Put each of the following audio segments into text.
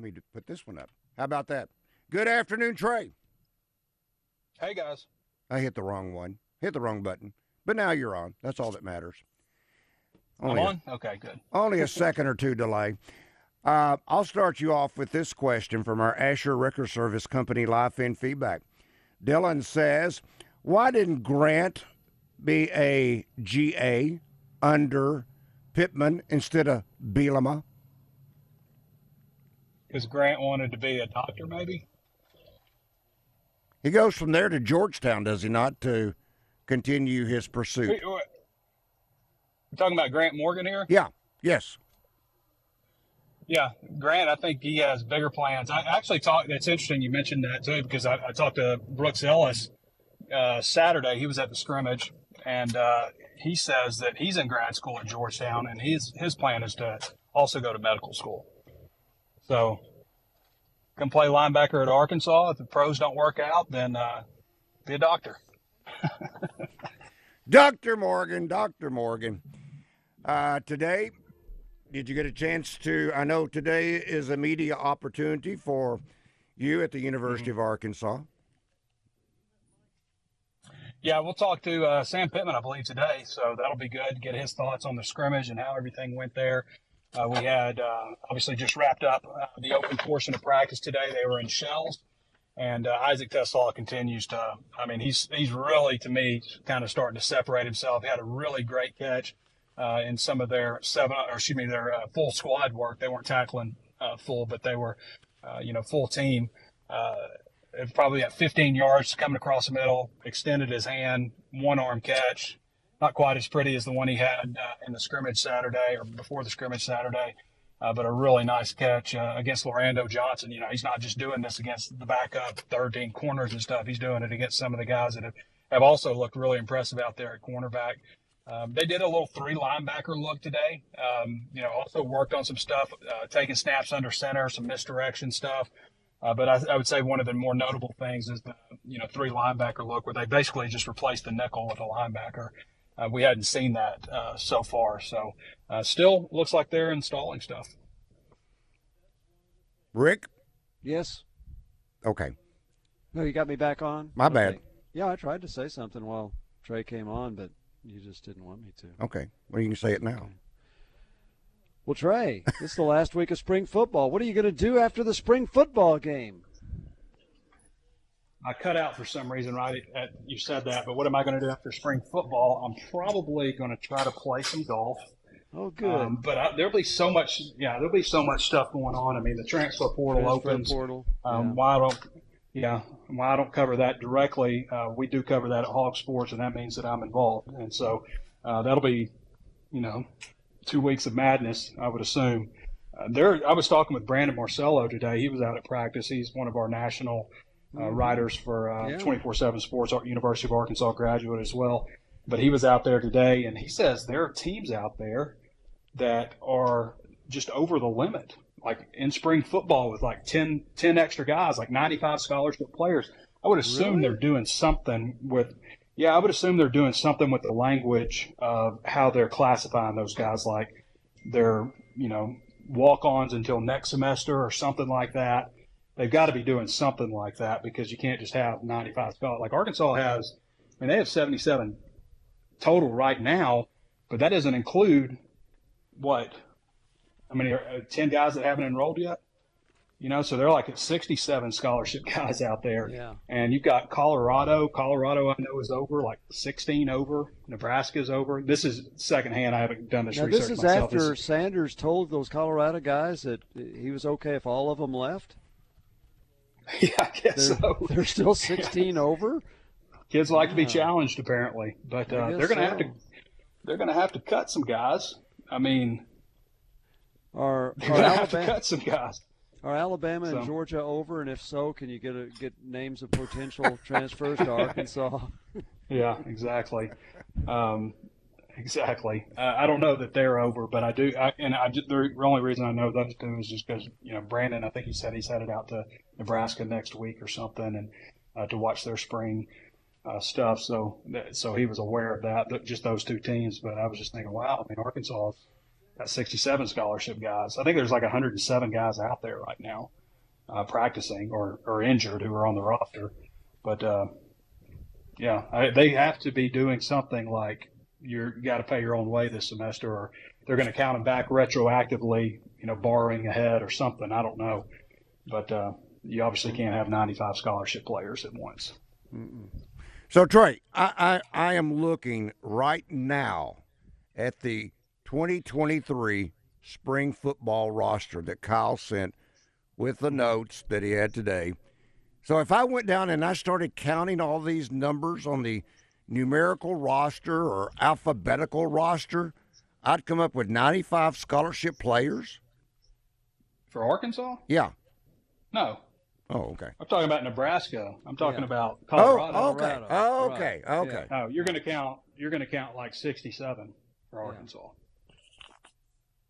Let me put this one up. How about that? Good afternoon, Trey. Hey, guys. I hit the wrong one. Hit the wrong button. But now you're on. That's all that matters. Only I'm on? A, okay, good. Only a second or two delay. Uh, I'll start you off with this question from our Asher Wrecker Service Company live in feedback. Dylan says, Why didn't Grant be a GA under Pittman instead of Bielema? Because Grant wanted to be a doctor, maybe? He goes from there to Georgetown, does he not, to continue his pursuit? You talking about Grant Morgan here? Yeah. Yes. Yeah, Grant. I think he has bigger plans. I actually talked. That's interesting. You mentioned that too, because I, I talked to Brooks Ellis uh, Saturday. He was at the scrimmage, and uh, he says that he's in grad school at Georgetown, and his his plan is to also go to medical school. So can play linebacker at Arkansas. If the pros don't work out, then uh, be a doctor. Dr. Morgan, Dr. Morgan. Uh, today, did you get a chance to? I know today is a media opportunity for you at the University mm-hmm. of Arkansas. Yeah, we'll talk to uh, Sam Pittman, I believe, today. So that'll be good to get his thoughts on the scrimmage and how everything went there. Uh, we had uh, obviously just wrapped up uh, the open portion of practice today. They were in shells, and uh, Isaac TeSlaa continues to. I mean, he's he's really to me kind of starting to separate himself. He had a really great catch uh, in some of their seven, or excuse me, their full squad work. They weren't tackling full, but they were, you know, full team. probably at 15 yards coming across the middle, extended his hand, one arm catch, not quite as pretty as the one he had uh, in the scrimmage Saturday or before the scrimmage Saturday, uh, but a really nice catch uh, against Lorando Johnson. You know, he's not just doing this against the backup 13 corners and stuff. He's doing it against some of the guys that have, have also looked really impressive out there at cornerback. Um, they did a little three linebacker look today. Um, you know, also worked on some stuff, uh, taking snaps under center, some misdirection stuff. Uh, but I, I, would say one of the more notable things is the you know three linebacker look, where they basically just replaced the nickel with a linebacker. Uh, we hadn't seen that uh, so far. So uh, still looks like they're installing stuff. Rick? Yes. Okay. No, you got me back on? My bad. Yeah, I tried to say something while Trey came on, but you just didn't want me to. Okay. Well, you can say it now. Well, Trey, this is the last week of spring football. What are you going to do after the spring football game? I cut out for some reason right at, you said that, but what am I going to do after spring football? I'm probably going to try to play some golf. Oh, good. Um, but I, there'll be so much, yeah, there'll be so much stuff going on. I mean, the transfer portal transfer opens. Portal. Um, yeah. Why I don't, yeah, why I don't cover that directly? Uh, we do cover that at Hog Sports, and that means that I'm involved. And so uh, that'll be, you know, two weeks of madness, I would assume. Uh, there, I was talking with Brandon Marcello today. He was out at practice. He's one of our national uh, mm-hmm. writers for 24 uh, 7 Sports, University of Arkansas graduate as well. But he was out there today, and he says there are teams out there that are just over the limit, like in spring football with like 10, 10 extra guys, like 95 scholarship players. I would assume really? they're doing something with, yeah, I would assume they're doing something with the language of how they're classifying those guys, like they're, you know, walk ons until next semester or something like that they've got to be doing something like that because you can't just have 95 scholars. Like Arkansas has, I mean, they have 77 total right now, but that doesn't include what? I mean, 10 guys that haven't enrolled yet? You know, so they're like at 67 scholarship guys out there. Yeah. And you've got Colorado. Colorado, I know, is over, like 16 over. Nebraska's over. This is secondhand. I haven't done this now, research This is myself. after this Sanders told those Colorado guys that he was okay if all of them left? Yeah, I guess they're, so. They're still 16 over. Kids like to be challenged, apparently, but uh, they're going to so. have to they're going to have to cut some guys. I mean, they're going to have to cut some guys. Are Alabama and Georgia over? And if so, can you get a, get names of potential transfers to Arkansas? Yeah, exactly. Um, exactly. Uh, I don't know that they're over, but I do. I, and I the only reason I know those two is just because you know Brandon. I think he said he's headed out to Nebraska next week or something, and uh, to watch their spring uh, stuff. So that, so he was aware of that. that- Just those two teams. But I was just thinking, wow. I mean, Arkansas got 67 scholarship guys. I think there's like 107 guys out there right now uh, practicing or or injured who are on the roster. But uh, yeah, I, they have to be doing something like you're you got to pay your own way this semester, or they're going to count them back retroactively, you know, borrowing ahead or something. I don't know, but uh, you obviously can't have 95 scholarship players at once. So Trey, I, I I am looking right now at the 2023 spring football roster that Kyle sent with the notes that he had today. So if I went down and I started counting all these numbers on the numerical roster or alphabetical roster, I'd come up with 95 scholarship players. For Arkansas, Yeah. no, Oh, okay. I'm talking about Nebraska. I'm talking Yeah. about Oh, Colorado. okay. Colorado. Oh, Right. okay. Yeah. Okay. No, you're going to count. You're going to count like 67 for Arkansas.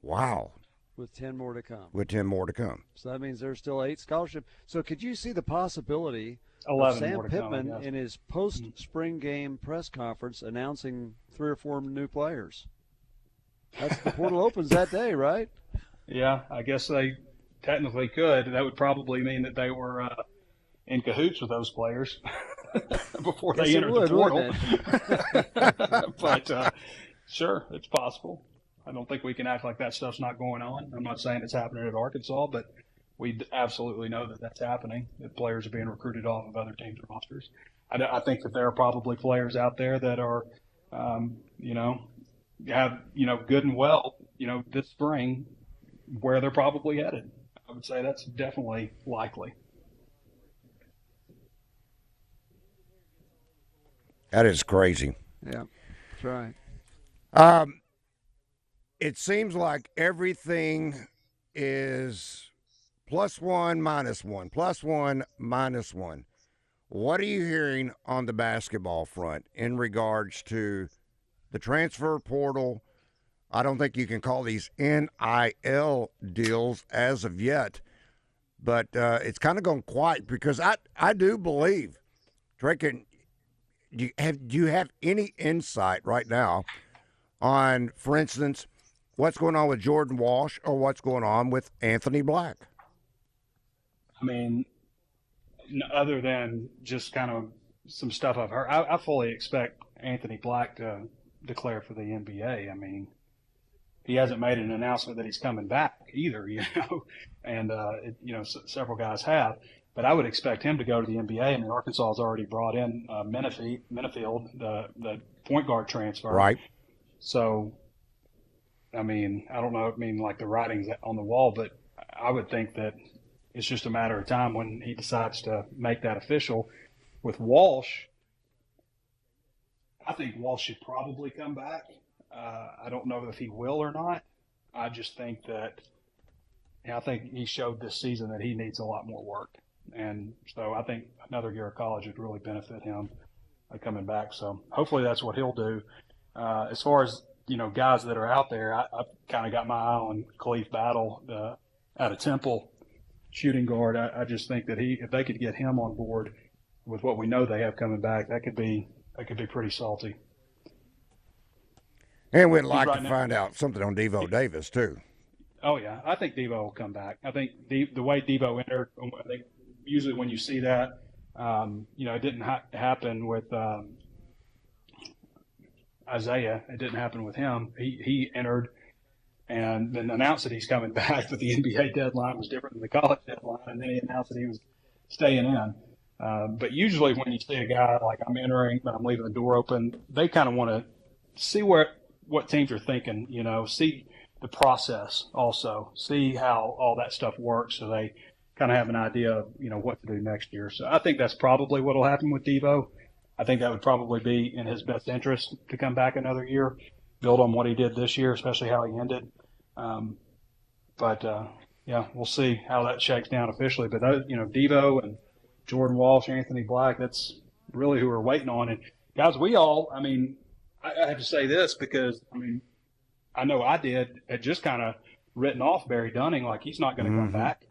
Wow. with 10 more to come. With 10 more to come. So that means there's still eight scholarship. So could you see the possibility of 11 Sam come, Pittman. Mm-hmm. in his post-spring game press conference announcing three or four new players? That's the portal opens that day, right? Yeah, I guess they technically could. That would probably mean that they were uh, in cahoots with those players before Yes, they entered would, the portal. but uh, sure, it's possible. I don't think we can act like that stuff's not going on. I'm not saying it's happening at Arkansas, but we absolutely know that that's happening. That players are being recruited off of other teams' or rosters. I think that there are probably players out there that are, um, you know, have you know good and well, you know, this spring where they're probably headed. I would say that's definitely likely. That is crazy. Yeah, that's right. Um, it seems like everything is plus one, minus one, plus one, minus one. What are you hearing on the basketball front in regards to the transfer portal? I don't think you can call these NIL deals as of yet, but uh, it's kind of gone quiet because I, I do believe, can, do do you have any insight right now on, for instance, what's going on with Jordan Walsh or what's going on with Anthony Black? I mean, other than just kind of some stuff I've heard, I, I fully expect Anthony Black to declare for the NBA. I mean, he hasn't made an announcement that he's coming back either, you know, and uh, it, you know s- several guys have. But I would expect him to go to the NBA. I mean, Arkansas has already brought in uh, Menifee, Menifield, the the point guard transfer. Right. So, I mean, I don't know. I mean, like the writing's on the wall, but I would think that it's just a matter of time when he decides to make that official. With Walsh, I think Walsh should probably come back. Uh, I don't know if he will or not. I just think that I think he showed this season that he needs a lot more work, and so I think another year of college would really benefit him uh, coming back. So hopefully that's what he'll do. Uh, as far as you know, guys that are out there, I, I've kind of got my eye on Khalif Battle uh, out of Temple, shooting guard. I, I just think that he, if they could get him on board with what we know they have coming back, that could be that could be pretty salty. And we'd like right to now. find out something on Devo Davis, too. Oh yeah, I think Devo will come back. I think the the way Devo entered, I think usually when you see that, um, you know, it didn't ha- happen with um, Isaiah. It didn't happen with him. He he entered and then announced that he's coming back, but the NBA deadline was different than the college deadline, and then he announced that he was staying in. Uh, but usually when you see a guy like I'm entering, but I'm leaving the door open, they kind of want to see where what teams are thinking. You know, see the process also, see how all that stuff works, so they kind of have an idea of you know what to do next year. So I think that's probably what will happen with Devo. I think that would probably be in his best interest to come back another year, build on what he did this year, especially how he ended. Um, but uh, yeah, we'll see how that shakes down officially. But those, you know, Devo and Jordan Walsh, Anthony Black, that's really who we're waiting on. And guys, we all, I mean, I, I have to say this because I mean, I know I did had just kind of written off Barry Dunning like he's not going to Mm-hmm. come back.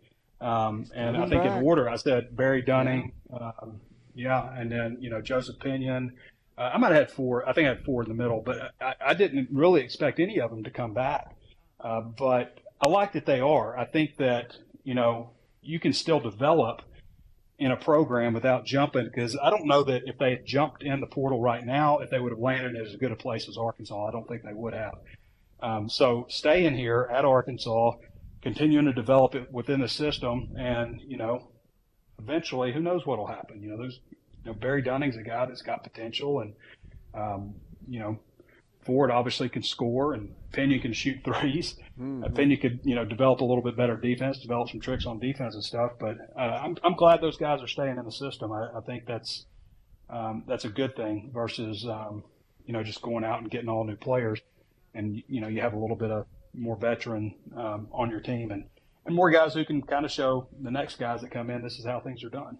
Um, and I think back. in order, I said Barry Dunning, um, yeah, and then you know Joseph Pinion. Uh, I might have had four. I think I had four in the middle, but I, I didn't really expect any of them to come back. Uh, but I like that they are. I think that you know you can still develop in a program without jumping because I don't know that if they had jumped in the portal right now, if they would have landed in as good a place as Arkansas. I don't think they would have. Um, so staying here at Arkansas, continuing to develop it within the system, and you know, eventually, who knows what will happen? You know, there's you know Barry Dunning's a guy that's got potential, and um, you know, Ford obviously can score, and Pena can shoot 3s Uh, Pena could you know develop a little bit better defense, develop some tricks on defense and stuff. But uh, I'm I'm glad those guys are staying in the system. I, I think that's um, that's a good thing versus um, you know just going out and getting all new players, and you know you have a little bit of more veteran um, on your team and and more guys who can kind of show the next guys that come in this is how things are done.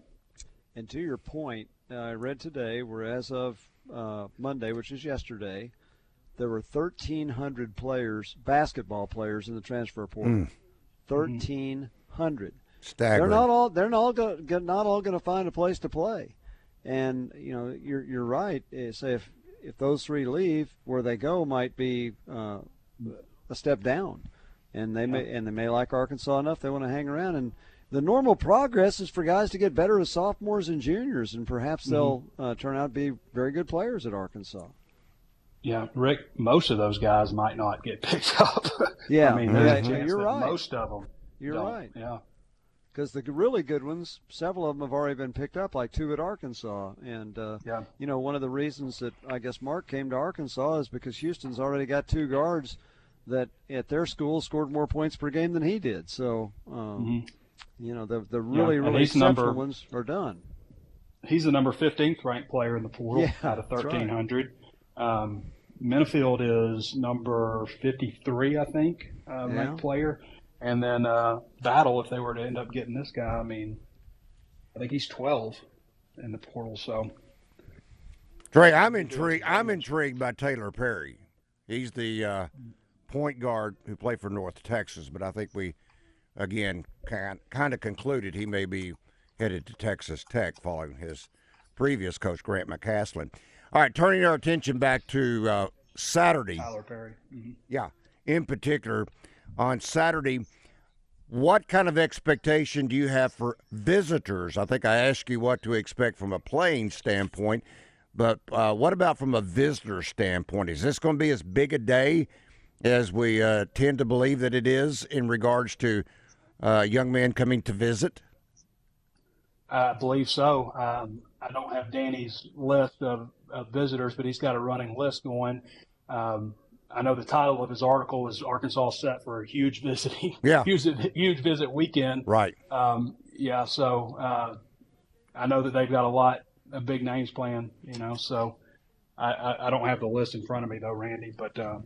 And to your point, uh, I read today where as of uh, Monday, which is yesterday, there were 1,300 players, basketball players, in the transfer portal. 1,300. Staggering. They're not all. They're not all going. Not all going to find a place to play. And you know, you're you're right. eh, Say if if those three leave, where they go might be uh, a step down, and they may and they may like Arkansas enough they want to hang around. And the normal progress is for guys to get better as sophomores and juniors, and perhaps they'll uh, turn out to be very good players at Arkansas. Yeah, Rick. Most of those guys might not get picked up. Yeah, I mean, yeah, yeah, you're right. Most of them. You're don't. right. Yeah. because the really good ones, several of them have already been picked up, like two at Arkansas. And uh, Yeah. you know, one of the reasons that I guess Mark came to Arkansas is because Houston's already got two guards that at their school scored more points per game than he did. So, um, you know, the the really and really number- ones are done. he's the number 15th ranked player in the portal Yeah, out of that's right. 1,300. Um, Menifield is number 53, I think, uh, Yeah. ranked player. And then uh, Battle, if they were to end up getting this guy, I mean, I think he's 12 in the portal. So, Trey, I'm intrigued. I'm intrigued by Taylor Perry. He's the uh, point guard who played for North Texas, but I think we, again, kind kind of concluded he may be headed to Texas Tech following his previous coach Grant McCasland. All right, turning our attention back to uh, Saturday. Tyler Perry. Mhm. Yeah, in particular, on Saturday, what kind of expectation do you have for visitors? I think I asked you what to expect from a playing standpoint, but uh, what about from a visitor standpoint? Is this going to be as big a day as we uh, tend to believe that it is in regards to uh, young men coming to visit? I believe so. Um, I don't have Danny's list of, of visitors, but he's got a running list going. Um, I know the title of his article is Arkansas set for a huge visiting, Yeah. huge, huge visit weekend. Right. Um, yeah, so uh, I know that they've got a lot of big names playing, you know. So I, I, I don't have the list in front of me though, Randy. But um,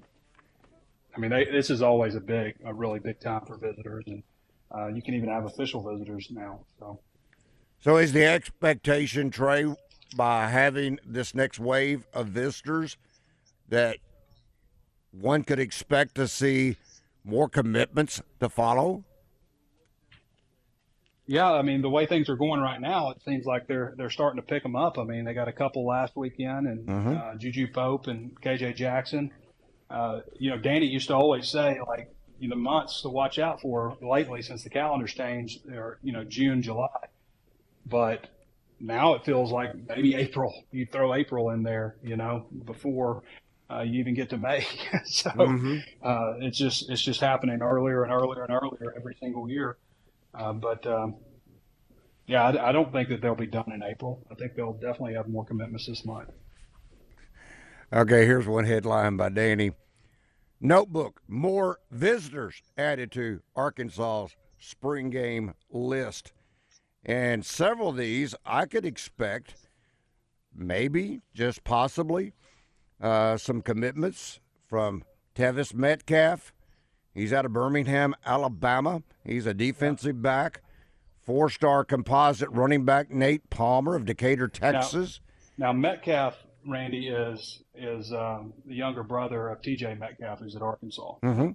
I mean, they, this is always a big, a really big time for visitors, and uh, you can even have official visitors now. So. So is the expectation, Trey, by having this next wave of visitors, that one could expect to see more commitments to follow? Yeah, I mean the way things are going right now, it seems like they're they're starting to pick them up. I mean they got a couple last weekend, and uh, Juju Pope and KJ Jackson. Uh, you know, Danny used to always say like you know months to watch out for lately since the calendar's changed. Or you know June, July, but now it feels like maybe April. You throw April in there, you know, before uh, you even get to May. so uh, it's just it's just happening earlier and earlier and earlier every single year. Uh, but um, yeah, I, I don't think that they'll be done in April. I think they'll definitely have more commitments this month. Okay, here's one headline by Danny. Notebook, more visitors added to Arkansas's spring game list. And several of these I could expect, maybe, just possibly, uh, some commitments from Tevis Metcalf. He's out of Birmingham, Alabama. He's a defensive back. Four star composite running back Nate Palmer of Decatur, Texas. Now, now Metcalf, Randy, is is um, the younger brother of TJ Metcalf, who's at Arkansas. Mm-hmm.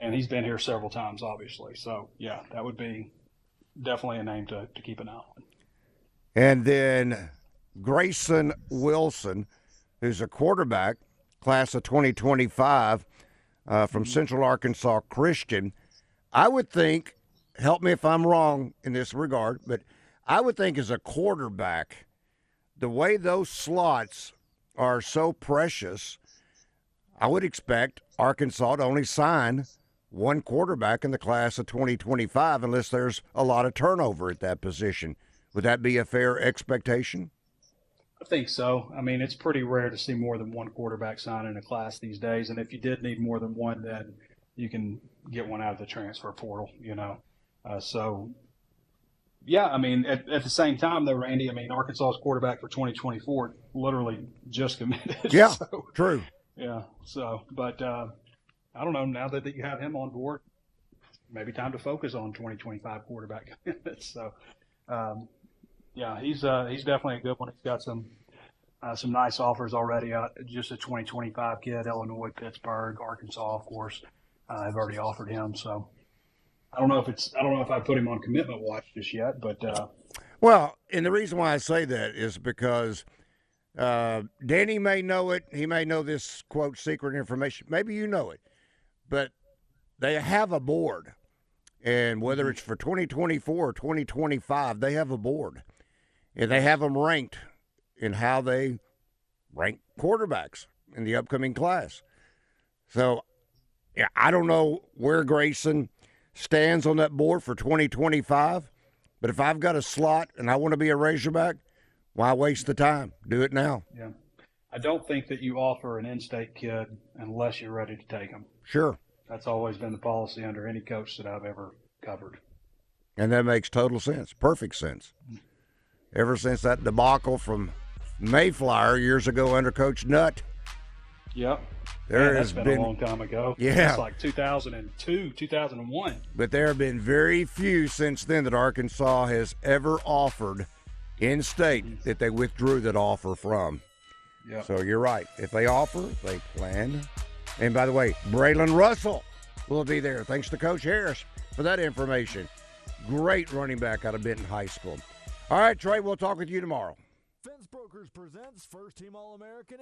And he's been here several times, obviously. So, yeah, that would be definitely a name to, to keep an eye on. And then Grayson Wilson, who's a quarterback, class of 2025 uh, from Central Arkansas Christian. I would think, help me if I'm wrong in this regard, but I would think as a quarterback, the way those slots are so precious, I would expect Arkansas to only sign one quarterback in the class of 2025 unless there's a lot of turnover at that position. Would that be a fair expectation? I think so. I mean, it's pretty rare to see more than one quarterback sign in a class these days. And if you did need more than one, then you can get one out of the transfer portal, you know. Uh, so, yeah, I mean, at, at, the same time, though, Randy, I mean, Arkansas's quarterback for 2024 literally just committed. Yeah, so, true. Yeah. So, but uh, I don't know. Now that, that you have him on board, maybe time to focus on 2025 quarterback commitments. So, um, yeah, he's uh, he's definitely a good one. He's got some uh, some nice offers already. Uh, just a 2025 kid, Illinois, Pittsburgh, Arkansas, of course, uh, have already offered him. So I don't know if it's I don't know if I put him on commitment watch just yet, but uh, well, and the reason why I say that is because uh, Danny may know it. He may know this quote secret information. Maybe you know it, but they have a board, and whether it's for 2024 or 2025, they have a board and they have them ranked in how they rank quarterbacks in the upcoming class. So, yeah, I don't know where Grayson stands on that board for 2025, but if I've got a slot and I want to be a Razorback, why waste the time? Do it now. Yeah. I don't think that you offer an in-state kid unless you're ready to take him. Sure. That's always been the policy under any coach that I've ever covered. And that makes total sense, perfect sense ever since that debacle from Mayflower years ago under Coach Nutt. Yep. There yeah, has been, been, a long time ago. Yeah. It's like 2002, 2001. But there have been very few since then that Arkansas has ever offered in state mm-hmm. that they withdrew that offer from. Yeah. So you're right. If they offer, they plan. And by the way, Braylon Russell will be there. Thanks to Coach Harris for that information. Great running back out of Benton High School. All right, Trey, we'll talk with you tomorrow. Fence Brokers presents First Team All American